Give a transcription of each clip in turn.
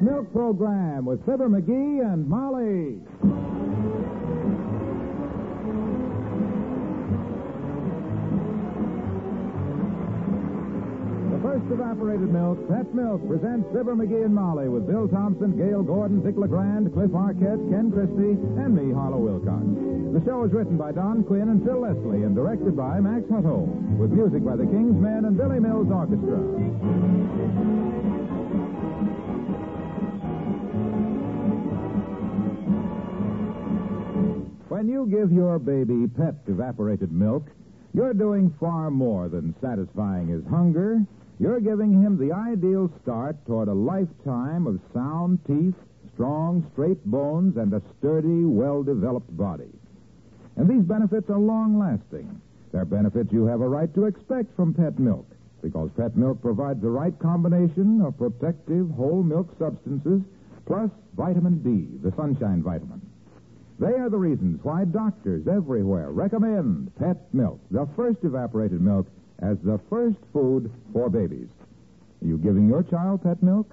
Milk Program with Fibber McGee and Molly. The first evaporated milk, Pet Milk, presents Fibber McGee and Molly with Bill Thompson, Gale Gordon, Dick LeGrand, Cliff Arquette, Ken Christy, and me, Harlow Wilcox. The show is written by Don Quinn and Phil Leslie and directed by Max Hutto, with music by the King's Men and Billy Mills Orchestra. When you give your baby pet evaporated milk, you're doing far more than satisfying his hunger. You're giving him the ideal start toward a lifetime of sound teeth, strong, straight bones, and a sturdy, well developed body. And these benefits are long lasting. They're benefits you have a right to expect from pet milk, because pet milk provides the right combination of protective whole milk substances plus vitamin D, the sunshine vitamin. They are the reasons why doctors everywhere recommend pet milk, the first evaporated milk, as the first food for babies. Are you giving your child pet milk?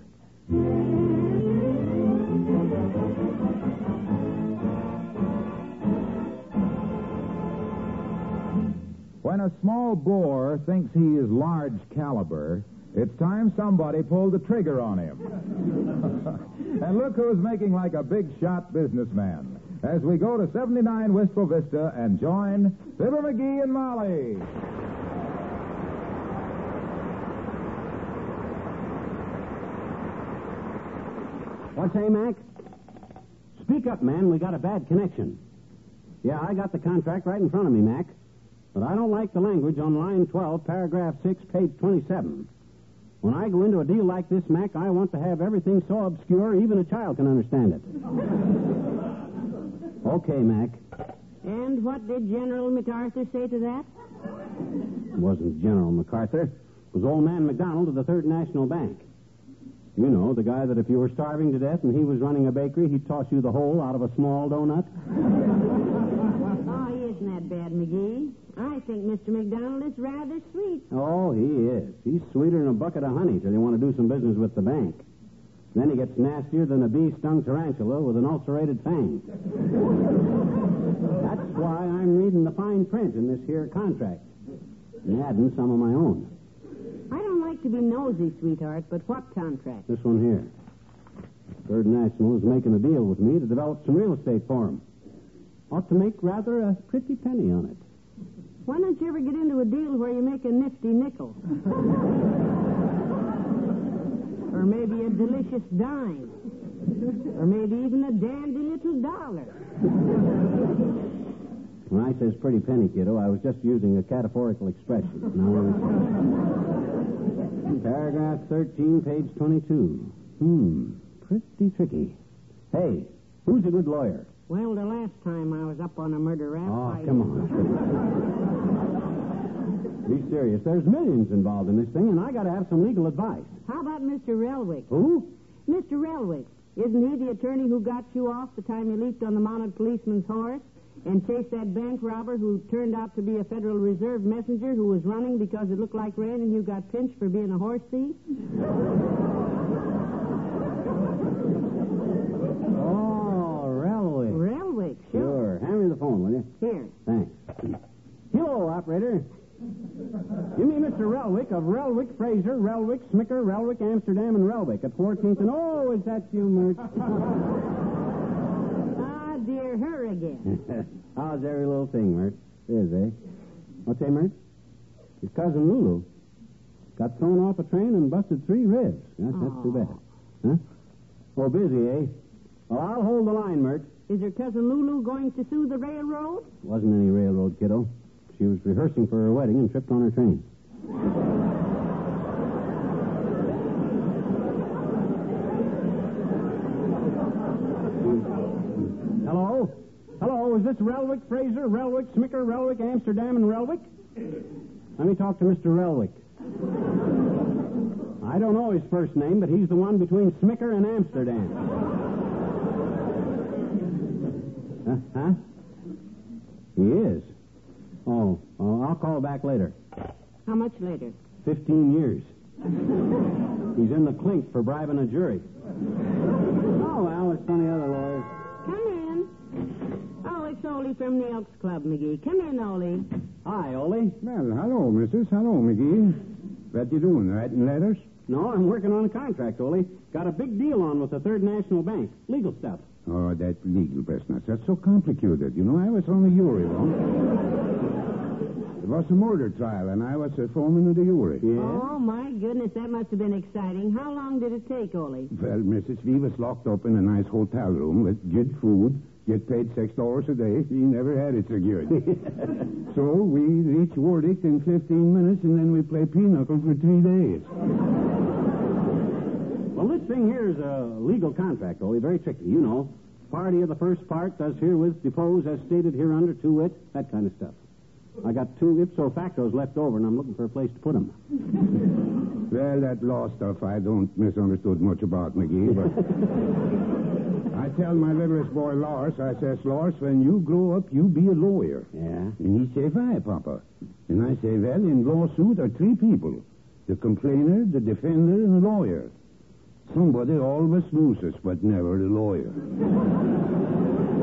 When a small boar thinks he is large caliber, it's time somebody pulled the trigger on him. and look who's making like a big shot businessman as we go to 79 Wistful Vista and join Fibber McGee and Molly. What say, Mac? Speak up, man. We got a bad connection. Yeah, I got the contract right in front of me, Mac. But I don't like the language on line 12, paragraph 6, page 27. When I go into a deal like this, Mac, I want to have everything so obscure even a child can understand it. Okay, Mac. And what did General MacArthur say to that? It wasn't General MacArthur. It was old man McDonald of the Third National Bank. You know, the guy that if you were starving to death and he was running a bakery, he'd toss you the whole out of a small donut. Oh, he isn't that bad, McGee. I think Mr. McDonald is rather sweet. Oh, he is. He's sweeter than a bucket of honey till you want to do some business with the bank. Then he gets nastier than a bee-stung tarantula with an ulcerated fang. That's why I'm reading the fine print in this here contract and adding some of my own. I don't like to be nosy, sweetheart, but what contract? This one here. Third National is making a deal with me to develop some real estate for him. Ought to make rather a pretty penny on it. Why don't you ever get into a deal where you make a nifty nickel? or maybe a delicious dime. Or maybe even a dandy little dollar. When I says pretty penny, kiddo, I was just using a cataphorical expression. Now, paragraph 13, page 22. Hmm, pretty tricky. Hey, who's a good lawyer? Well, the last time I was up on a murder rap, Oh, I... come on. Be serious. There's millions involved in this thing, and I got to have some legal advice. How about Mr. Relwick? Who? Mr. Relwick. Isn't he the attorney who got you off the time you leaped on the mounted policeman's horse and chased that bank robber who turned out to be a Federal Reserve messenger who was running because it looked like rain and you got pinched for being a horse thief? Oh, Relwick. Relwick, sure. Sure. Hand me the phone, will you? Here. Thanks. Hello, operator. Give mean Mr. Relwick of Relwick, Fraser, Relwick, Smicker, Relwick, Amsterdam, and Relwick at 14th and... Oh, is that you, Mert? Ah, dear, her again. How's every little thing, Mert? Is, eh? What's that, Mert? His cousin Lulu got thrown off a train and busted three ribs. Yes, that's too bad. Huh? Oh, busy, eh? Well, I'll hold the line, Mert. Is your cousin Lulu going to sue the railroad? Wasn't any railroad, kiddo rehearsing for her wedding and tripped on her train. Hello? Hello, is this Relwick Fraser, Relwick Smicker, Relwick Amsterdam, and Relwick? Let me talk to Mr. Relwick. I don't know his first name, but he's the one between Smicker and Amsterdam. Uh, huh? He is. Oh, I'll call back later. How much later? Fifteen years. He's in the clink for bribing a jury. Oh, well, there's plenty other lawyers. Come in. Oh, it's Ole from the Elks Club, McGee. Come in, Ole. Hi, Ole. Well, hello, missus. Hello, McGee. What you doing, writing letters? No, I'm working on a contract, Ole. Got a big deal on with the Third National Bank. Legal stuff. Oh, that legal business. That's so complicated. You know, I was on the jury once. It was a murder trial, and I was the foreman of the jury. Oh, my goodness, that must have been exciting. How long did it take, Ole? Well, Mrs. We was locked up in a nice hotel room with good food, get paid six dollars a day. She never had it so good. so we reached verdict in 15 minutes, and then we play pinochle for three days. Well, this thing here is a legal contract, Ole. Very tricky, you know. Party of the first part does herewith depose as stated hereunder to wit, that kind of stuff. I got two ipso factos left over, and I'm looking for a place to put them. Well, that law stuff I don't misunderstood much about, McGee, but I tell my littlest boy, Lars, I says, Lars, when you grow up, you be a lawyer. Yeah? And he say, why, Papa? And I say, well, in lawsuit are three people. The complainer, the defender, and the lawyer. Somebody always loses, but never the lawyer.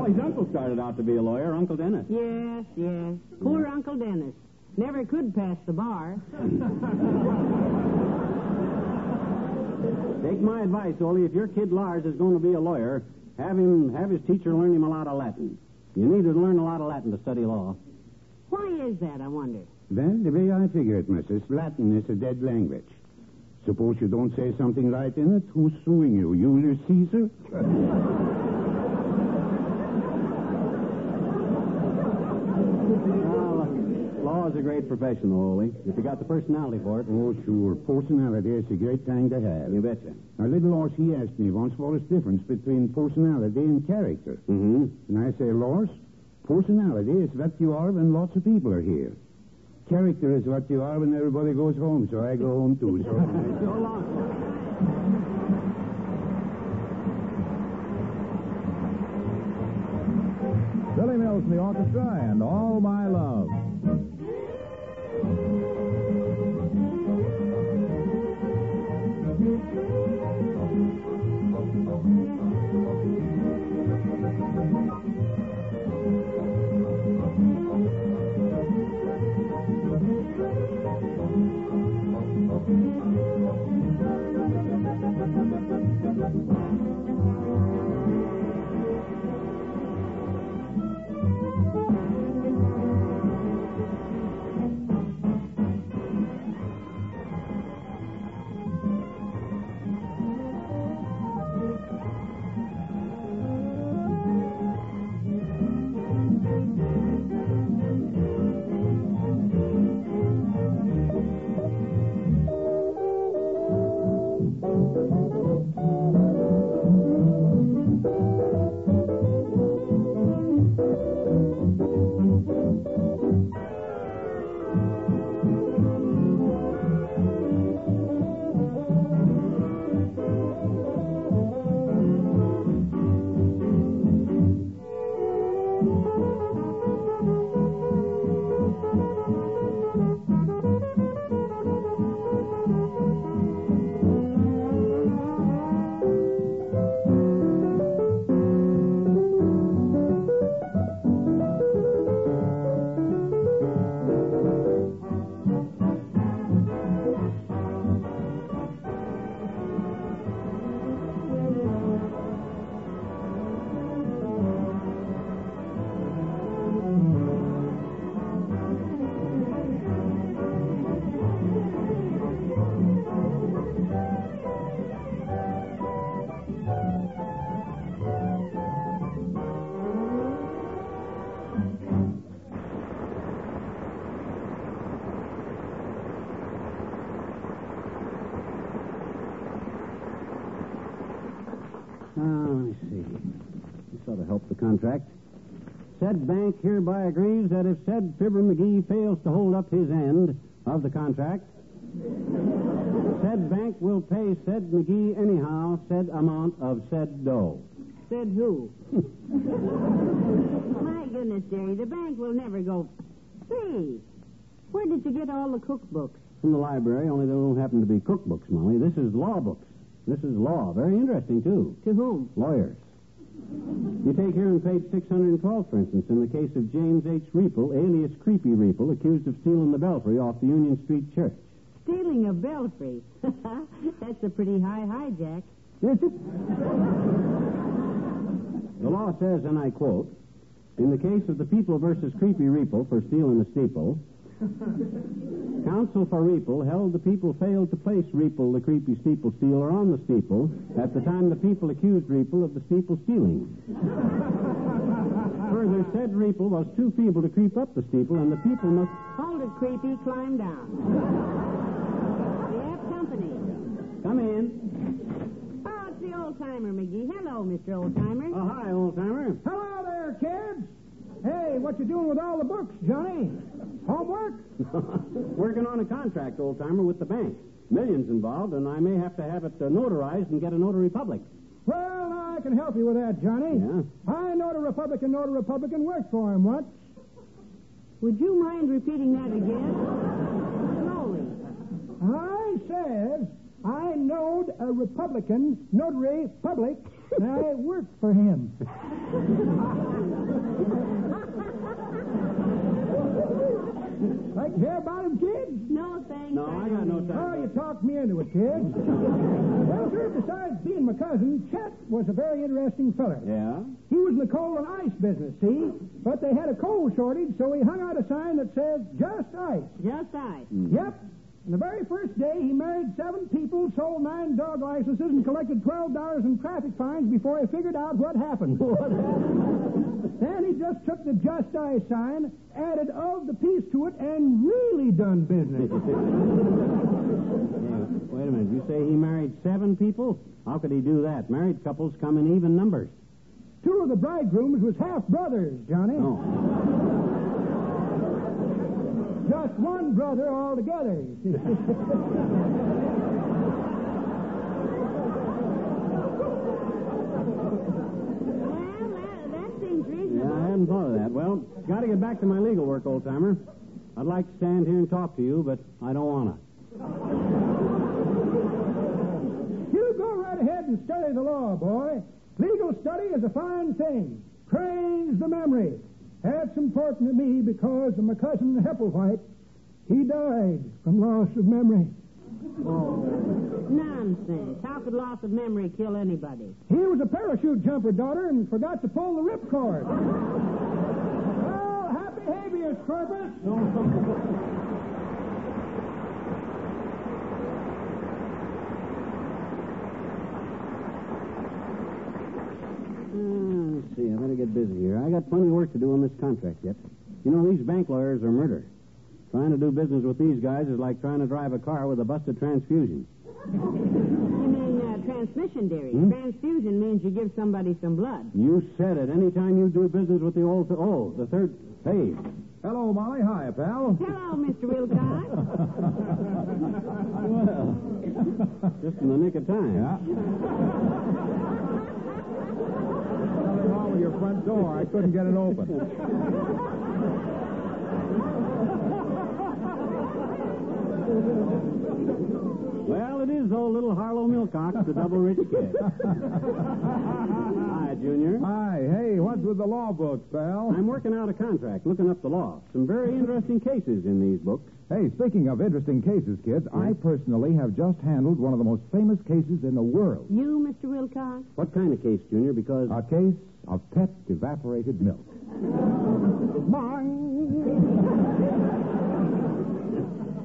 Well, his uncle started out to be a lawyer, Uncle Dennis. Yes, yes. Hmm. Poor Uncle Dennis. Never could pass the bar. Take my advice, Ole. If your kid Lars is going to be a lawyer, have him have his teacher learn him a lot of Latin. You need to learn a lot of Latin to study law. Why is that, I wonder? Well, the way I figure it, Mrs., Latin is a dead language. Suppose you don't say something right in it, who's suing you? Julius Caesar? Well, law is a great profession, Ole. If you got the personality for it. Oh, sure. Personality is a great thing to have. You betcha. Now, little Lars, he asked me once what is the difference between personality and character. Mm-hmm. And I say, Lars, personality is what you are when lots of people are here. Character is what you are when everybody goes home, so I go home too. So, So long. Billy Mills and the orchestra and All My Love. Let me see. This ought to help the contract. Said bank hereby agrees that if said Fibber McGee fails to hold up his end of the contract, said bank will pay said McGee anyhow said amount of said dough. Said who? My goodness, Jerry, the bank will never go. Say, where did you get all the cookbooks? From the library, only they don't happen to be cookbooks, Molly. This is law books. This is law. Very interesting, too. To whom? Lawyers. You take here on page 612, for instance, in the case of James H. Reeple, alias Creepy Reeple, accused of stealing the belfry off the Union Street Church. Stealing a belfry. That's a pretty high hijack. Is it? The law says, and I quote, in the case of the People versus Creepy Reeple for stealing a steeple, counsel for Reeple held the people failed to place Reeple, the creepy steeple stealer, on the steeple at the time the people accused Reeple of the steeple stealing. Further, said Reeple was too feeble to creep up the steeple, and the people must. Hold it, creepy. Climb down. we have company. Come in. Oh, it's the old timer, McGee. Hello, Mr. Old Timer. Oh, hi, old timer. Hello there, kids. Hey, what you doing with all the books, Johnny? Homework? Working on a contract, old timer, with the bank. Millions involved, and I may have to have it uh, notarized and get a notary public. Well, now I can help you with that, Johnny. Yeah? I know the Republican, know the Republican worked for him once. Would you mind repeating that again? Slowly. I says I knowed a Republican notary public, and I worked for him. like to hear about him, kids? No, thanks. No, I got no time. Oh, you talked me into it, kids. well, sir, besides being my cousin, Chet was a very interesting feller. Yeah? He was in the coal and ice business, see? But they had a coal shortage, so he hung out a sign that says, just ice. Just I. Hmm. Yep. And the very first day, he married seven people, sold nine dog licenses, and collected $12 in traffic fines before he figured out what happened. then he just took the just ice sign, added of the peace to it, and really done business. Yeah, Wait a minute. You say he married seven people? How could he do that? Married couples come in even numbers. Two of the bridegrooms was half brothers, Johnny. Oh. Just one brother altogether. you. Well, that, that seems Yeah, I hadn't thought of that. Well, got to get back to my legal work, old timer. I'd like to stand here and talk to you, but I don't want to. You go right ahead and study the law, boy. Legal study is a fine thing. Trains the memory. That's important to me because of my cousin Hepplewhite. He died from loss of memory. Oh. Nonsense. How could loss of memory kill anybody? He was a parachute jumper, daughter, and forgot to pull the ripcord. oh, happy habeas corpus. Uh, let's see. I better get busy here. I got plenty of work to do on this contract yet. You know, these bank lawyers are murder. Trying to do business with these guys is like trying to drive a car with a busted transfusion. You mean uh, transmission, dearie. Hmm? Transfusion means you give somebody some blood. You said it. Anytime you do business with the old... Oh, the third... Hey, Hello, Molly. Hi, pal. Hello, Mr. Wilcox. well, just in the nick of time. Yeah. Your front door. I couldn't get it open. Well, it is old little Harlow Milcox, the double rich kid. Hi, Junior. Hi. Hey, what's with the law books, pal? I'm working out a contract, looking up the law. Some very interesting cases in these books. Hey, speaking of interesting cases, kids, I personally have just handled one of the most famous cases in the world. You, Mr. Wilcox? What kind of case, Junior? Because A case of pet evaporated milk.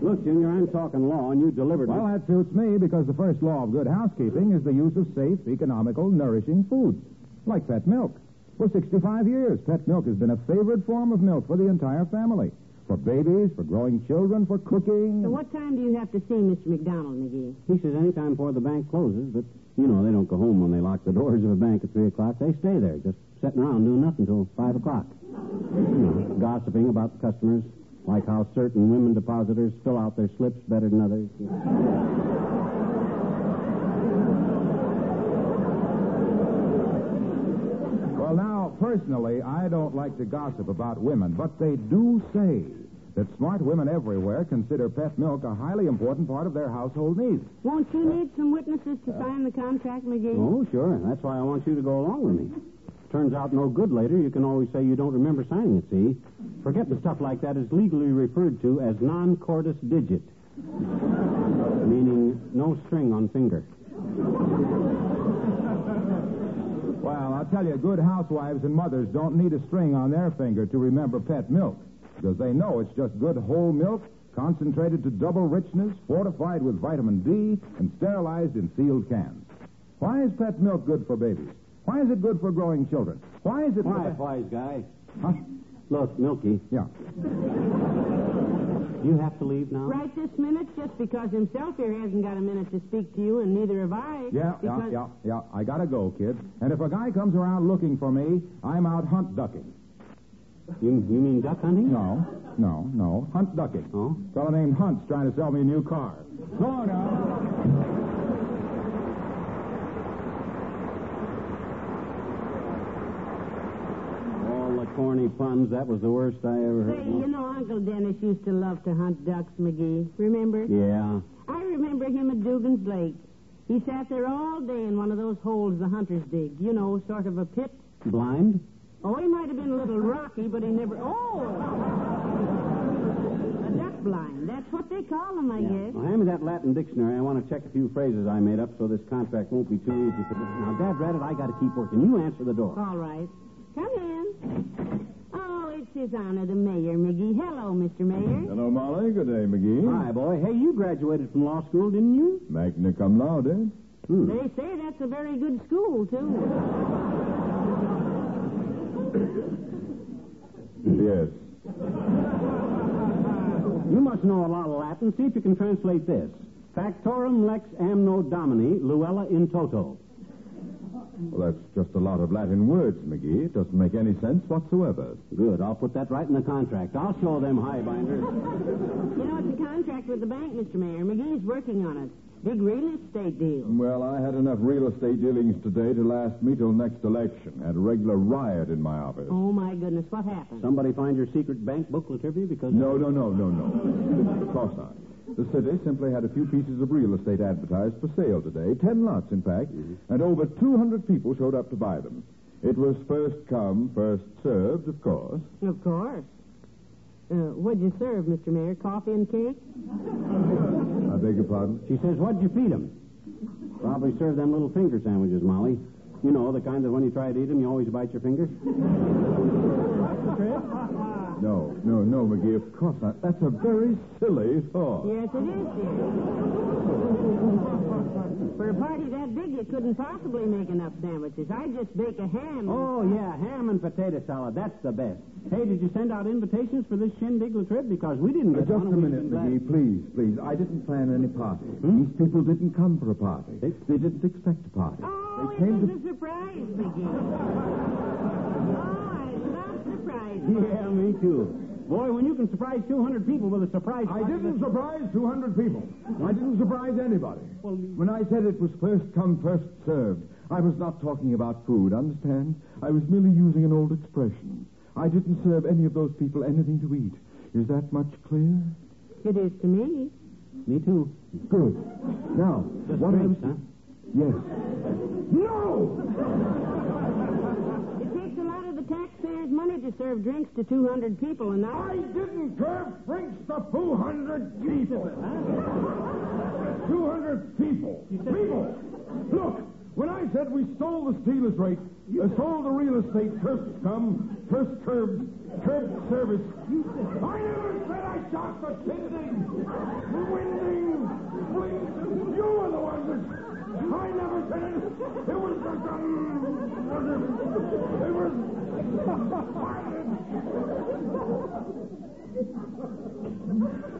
look, Junior, I'm talking law, and you delivered Well, me. that suits me because the first law of good housekeeping is the use of safe, economical, nourishing foods, like pet milk. For 65 years, pet milk has been a favorite form of milk for the entire family. For babies, for growing children, for cooking. So what time do you have to see Mr. McDonald, McGee? He says any time before the bank closes, but you know they don't go home when they lock the doors of a bank at three o'clock. They stay there, just sitting around doing nothing until 5 o'clock. You know, gossiping about the customers, like how certain women depositors fill out their slips better than others. Well, now, personally, I don't like to gossip about women, but they do say that smart women everywhere consider pet milk a highly important part of their household needs. Won't you need some witnesses to sign the contract, McGee? Oh, sure. And that's why I want you to go along with me. Turns out no good later, you can always say you don't remember signing it, see? Forgetting stuff like that is legally referred to as non-cordis digit, meaning no string on finger. Well, I'll tell you, good housewives and mothers don't need a string on their finger to remember pet milk because they know it's just good whole milk, concentrated to double richness, fortified with vitamin D, and sterilized in sealed cans. Why is pet milk good for babies? Why is it good for growing children? Why is it... Quiet, wise guy. Huh? Look, Milky, Yeah. you have to leave now? Right this minute, just because himself here hasn't got a minute to speak to you, and neither have I. Yeah, yeah, yeah, yeah. I gotta go, kid. And if a guy comes around looking for me, I'm out hunt ducking. You, you mean duck hunting? No, no, no. Hunt ducking. Oh? A fellow named Hunt's trying to sell me a new car. Go on now. All the corny puns, that was the worst I ever heard. Say, you know, Uncle Dennis used to love to hunt ducks, McGee. Remember? Yeah. I remember him at Dugan's Lake. He sat there all day in one of those holes the hunters dig. You know, sort of a pit. Blind? Oh, he might have been a little rocky, but he never. Oh! A duck blind. That's what they call him, I guess. Well, hand me that Latin dictionary. I want to check a few phrases I made up so this contract won't be too easy for me. Now, Dad Rabbit, I got to keep working. You answer the door. All right. Come in. Oh, it's his honor, the mayor, McGee. Hello, Mr. Mayor. Hello, Molly. Good day, McGee. Hi, boy. Hey, you graduated from law school, didn't you? Magna cum laude. Hmm. They say that's a very good school, too. Yes. You must know a lot of Latin. See if you can translate this. Factorum lex amno domini, luella in toto. Well, that's just a lot of Latin words, McGee. It doesn't make any sense whatsoever. Good. I'll put that right in the contract. I'll show them highbinders. You know, it's a contract with the bank, Mr. Mayor. McGee's working on it. Big real estate deal. Well, I had enough real estate dealings today to last me till next election. Had a regular riot in my office. Oh, my goodness. What happened? Somebody find your secret bank booklet, have you? Because No, no, no, no, no. Of course not. The city simply had a few pieces of real estate advertised for sale today, ten lots, in fact, and over 200 people showed up to buy them. It was first come, first served, of course. Of course. Uh, what'd you serve, Mr. Mayor? Coffee and cake? I beg your pardon? She says, what'd you feed 'em? Probably serve them little finger sandwiches, Molly. You know, the kind that when you try to eat them, you always bite your finger. No, no, no, McGee, of course not. That's a very silly thought. Yes, it is, dear. For a party that big, you couldn't possibly make enough sandwiches. I just bake a ham. Oh, yeah, ham and potato salad. That's the best. Hey, did you send out invitations for this shindig trip? Because we didn't Uh, get just one. a and we'd minute, been glad- McGee, please, please. I didn't plan any party. Hmm? These people didn't come for a party. They, they didn't expect a party. Oh, they it came was to... a surprise, McGee. Oh, I love surprises. Yeah, me too. Boy, when you can surprise 200 people with a surprise... I didn't that's- surprise 200 people. I didn't surprise anybody. when I said it was first come, first served, I was not talking about food, understand? I was merely using an old expression. I didn't serve any of those people anything to eat. Is that much clear? It is to me. Me too. Good. Now, Just what I drinks, was... huh? Yes. No! It takes a lot of the taxpayers' money to serve drinks to 200 people, and I... I didn't serve drinks to 200 people. 200 people. People! Look, when I said we stole the steelers rate, uh, stole the real estate, first come, first curbed, curbed service. I never said I shot the shindig, winding, fling. You were the ones that. I never said it. It was just a. It was. Bud.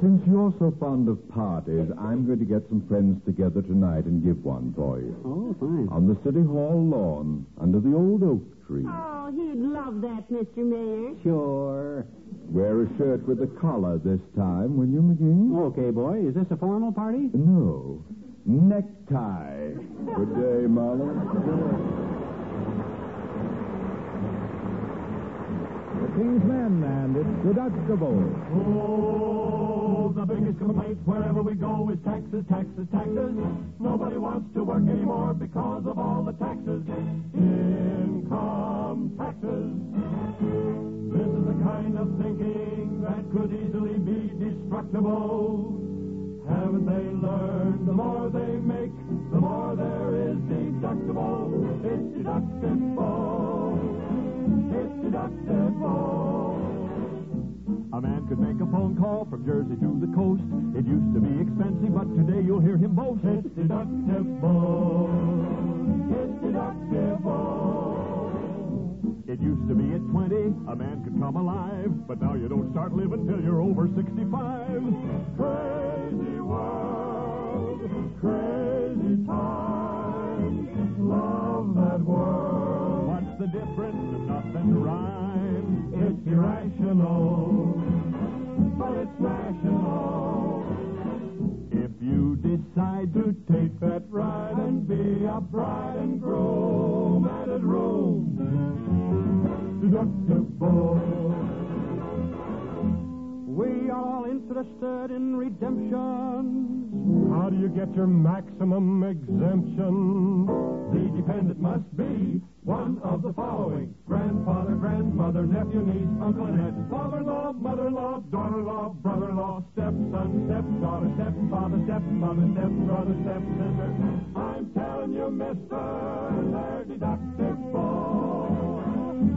Since you're so fond of parties, I'm going to get some friends together tonight and give one for you. Oh, fine. On the City Hall lawn, under the old oak tree. Oh, he'd love that, Mr. Mayor. Sure. Wear a shirt with a collar this time, will you, McGee? Okay, boy. Is this a formal party? No. Necktie. Good day, Marlon. King's Men, and it's deductible. Oh, the biggest complaint wherever we go is taxes, taxes, taxes. Nobody wants to work anymore because of all the taxes. Income taxes. This is the kind of thinking that could easily be destructible. Haven't they learned the more they make, the more there is deductible? It's deductible. It's deductible. A man could make a phone call from Jersey to the coast. It used to be expensive, but today you'll hear him boast. It's deductible. It's deductible. It used to be at 20, a man could come alive, but now you don't start living till you're over 65. Crazy world, crazy times. Love that world. What's the difference? Nothing rhymes. It's irrational, but it's rational. If you decide to take that ride and be a bride and groom, added room, deductible. We are all interested in redemption. How do you get your maximum exemption? The dependent must be one of the following grandfather, grandmother, nephew, niece, uncle, and aunt, father in law, mother in law, daughter in law, brother in law, stepson, stepdaughter, stepfather, stepmother, stepbrother, stepsister. I'm telling you, mister, they're deductible.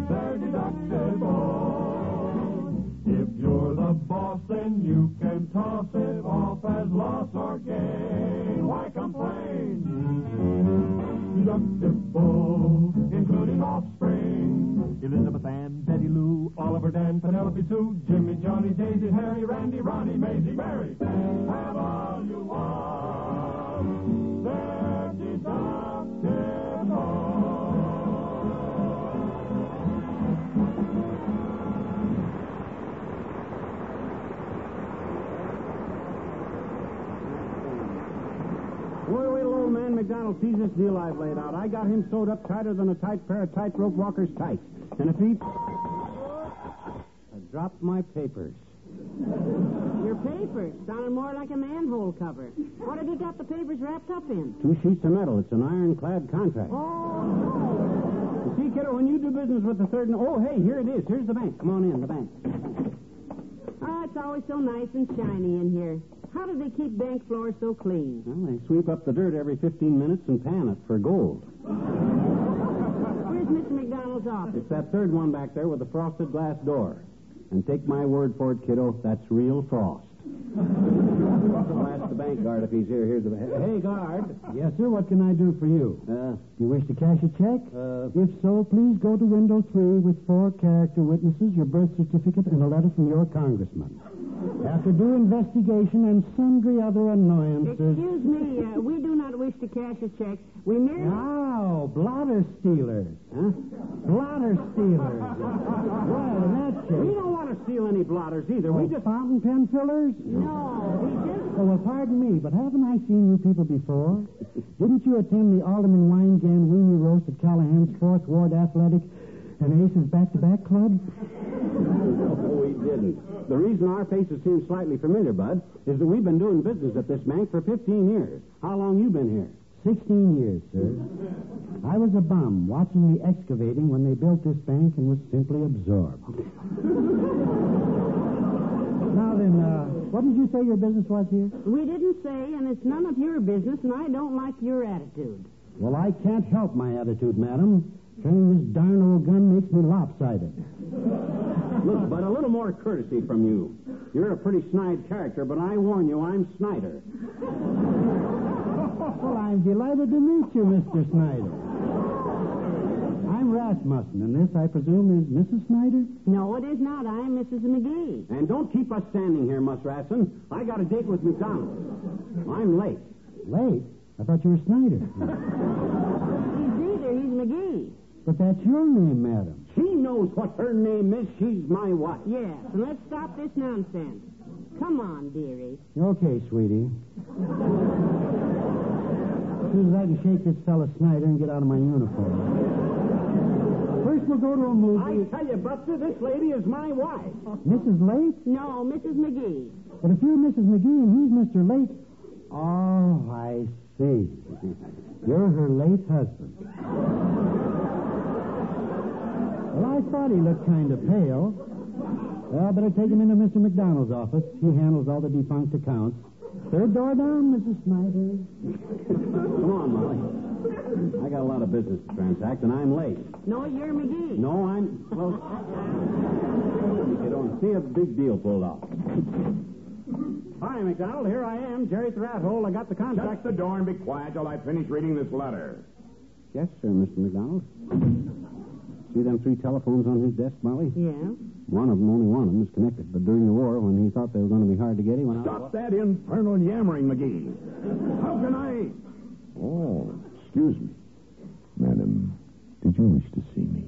They're deductible. If you're the boss, then you can toss it off as loss or gain. Why complain? Deductible, Oliver Dan, Penelope Sue, Jimmy, Johnny, Daisy, Harry, Randy, Ronnie, Maisie, Mary. Have all you want. They're deductible. Wait, wait, little man McDonald sees this deal I've laid out. I got him sewed up tighter than a tight pair of tightrope walker's tights. And if he... Dropped my papers. Your papers sounded more like a manhole cover. What have you got the papers wrapped up in? Two sheets of metal. It's an ironclad contract. Oh, You see, kiddo, when you do business with the third... Oh, hey, here it is. Here's the bank. Come on in, the bank. oh, it's always so nice and shiny in here. How do they keep bank floors so clean? Well, they sweep up the dirt every 15 minutes and pan it for gold. Where's Mr. McDonald's office? It's that third one back there with the frosted glass door. And take my word for it, kiddo, that's real frost. I'll ask the bank guard if he's here. Here's the... Hey, guard. Yes, sir. What can I do for you? Uh, Do you wish to cash a check? Uh, if so, please go to window three with four character witnesses, your birth certificate, and a letter from your congressman. After due investigation and sundry other annoyances. Excuse me, uh, we do not wish to cash a check. We merely. Oh, blotter stealers. huh? Blotter stealers. well, that's that case. We don't want to steal any blotters either. We We just... fountain pen fillers? No, we just. Oh, well, pardon me, but haven't I seen you people before? Didn't you attend the Alderman Weingan Weenie Roast at Callahan's Fourth Ward Athletic and Aces Back-to-Back Club? No, we didn't. The reason our faces seem slightly familiar, Bud, is that we've been doing business at this bank for 15 years. How long you been here? Sixteen years, sir. I was a bum watching the excavating when they built this bank and was simply absorbed. now uh, what did you say your business was here? We didn't say, and it's none of your business, and I don't like your attitude. Well, I can't help my attitude, madam. Turning this darn old gun makes me lopsided. Look, Bud, a little more courtesy from you. You're a pretty snide character, but I warn you, I'm Snyder. Well, I'm delighted to meet you, Mr. Snyder. Rasmussen, and this, I presume, is Mrs. Snyder? No, it is not. I'm Mrs. McGee. And don't keep us standing here, Mus Rasson. I got a date with McDonald. I'm late. Late? I thought you were Snyder. He's neither. He's McGee. but that's your name, madam. She knows what her name is. She's my wife. Yes, and let's stop this nonsense. Come on, dearie. Okay, sweetie. As soon as I can shake this fella Snyder and get out of my uniform. First, we'll go to a I movie. tell you, Buster, this lady is my wife. Mrs. Lake? No, Mrs. McGee. But if you're Mrs. McGee and he's Mr. Lake. Oh, I see. You're her late husband. Well, I thought he looked kind of pale. Well, I better take him into Mr. McDonald's office. He handles all the defunct accounts. Third door down, Mrs. Snyder. Come on, Molly. I got a lot of business to transact, and I'm late. No, you're McGee. No, I'm. Well, you don't see a big deal pulled off. Hi, McDonald. Here I am, Jerry the Rat Hole. I got the contract. Shut the door and be quiet till I finish reading this letter. Yes, sir, Mr. McDonald. See them three telephones on his desk, Molly? Yeah. One of them, only one of them, is connected. But during the war, when he thought they were going to be hard to get, he went out. Stop that infernal yammering, McGee. How can I? Oh, excuse me. Madam, did you wish to see me?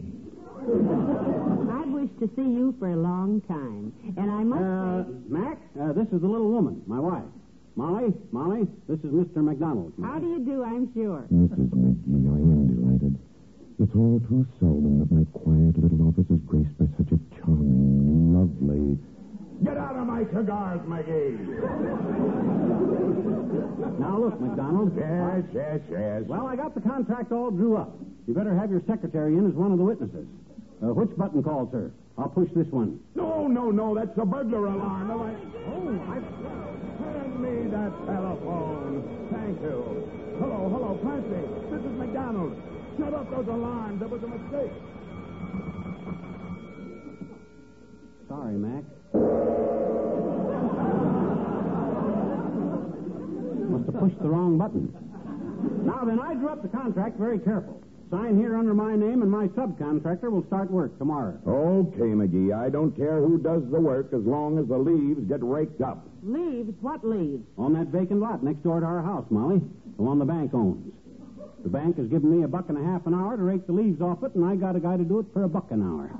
I've wished to see you for a long time. And I must Uh, say, Mac, uh, this is the little woman, my wife. Molly, Molly, this is Mr. McDonald. how do you do, I'm sure. Mrs. McGee, I am delighted. It's all too seldom that my quiet little office is graced by such a charming, lovely. Get out of my cigars, McGee. Now look, McDonald. Yes, yes, yes. Well, I got the contract all drew up. You better have your secretary in as one of the witnesses. Uh, which button call, sir? I'll push this one. No, no, no, that's a burglar alarm. No, I... Oh, I... Hand me that telephone. Thank you. Hello, hello, Clancy. This is McDonald. Shut up those alarms. There was a mistake. Sorry, Mac. Must have pushed the wrong button. Now then, I drew up the contract very careful. Sign here under my name, and my subcontractor will start work tomorrow. Okay, McGee. I don't care who does the work as long as the leaves get raked up. Leaves? What leaves? On that vacant lot next door to our house, Molly. The one the bank owns. The bank has given me a buck and a half an hour to rake the leaves off it, and I got a guy to do it for a buck an hour.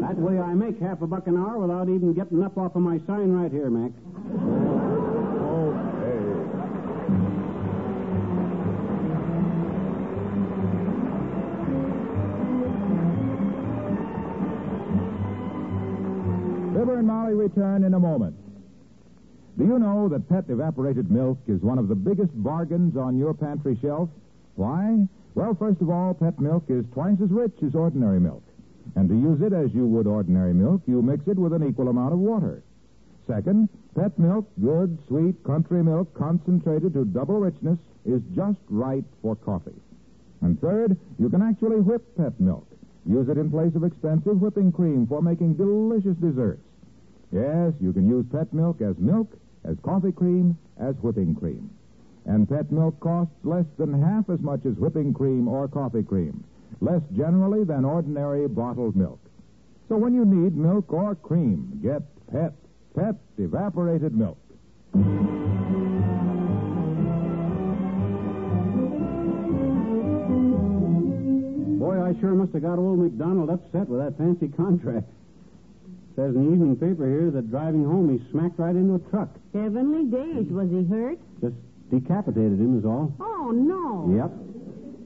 That way I make half a buck an hour without even getting up off of my sign right here, Mac. Return in a moment. Do you know that pet evaporated milk is one of the biggest bargains on your pantry shelf? Why? Well, first of all, pet milk is twice as rich as ordinary milk. And to use it as you would ordinary milk, you mix it with an equal amount of water. Second, pet milk, good, sweet country milk, concentrated to double richness, is just right for coffee. And third, you can actually whip pet milk. Use it in place of expensive whipping cream for making delicious desserts. Yes, you can use pet milk as milk, as coffee cream, as whipping cream. And pet milk costs less than half as much as whipping cream or coffee cream, less generally than ordinary bottled milk. So when you need milk or cream, get pet, pet evaporated milk. Boy, I sure must have got old McDonald upset with that fancy contract. Says in the evening paper here that driving home he smacked right into a truck. Heavenly days. Was he hurt? Just decapitated him is all. Oh, no. Yep.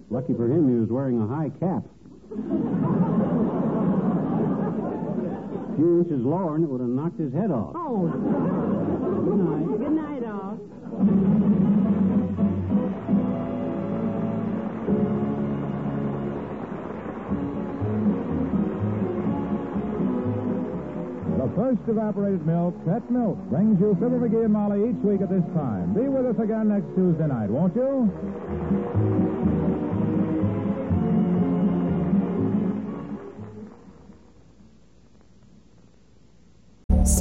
Lucky for him he was wearing a high cap. A few inches lower and it would have knocked his head off. Oh. First evaporated milk, Pet Milk, brings you Fibber McGee and Molly each week at this time. Be with us again next Tuesday night, won't you?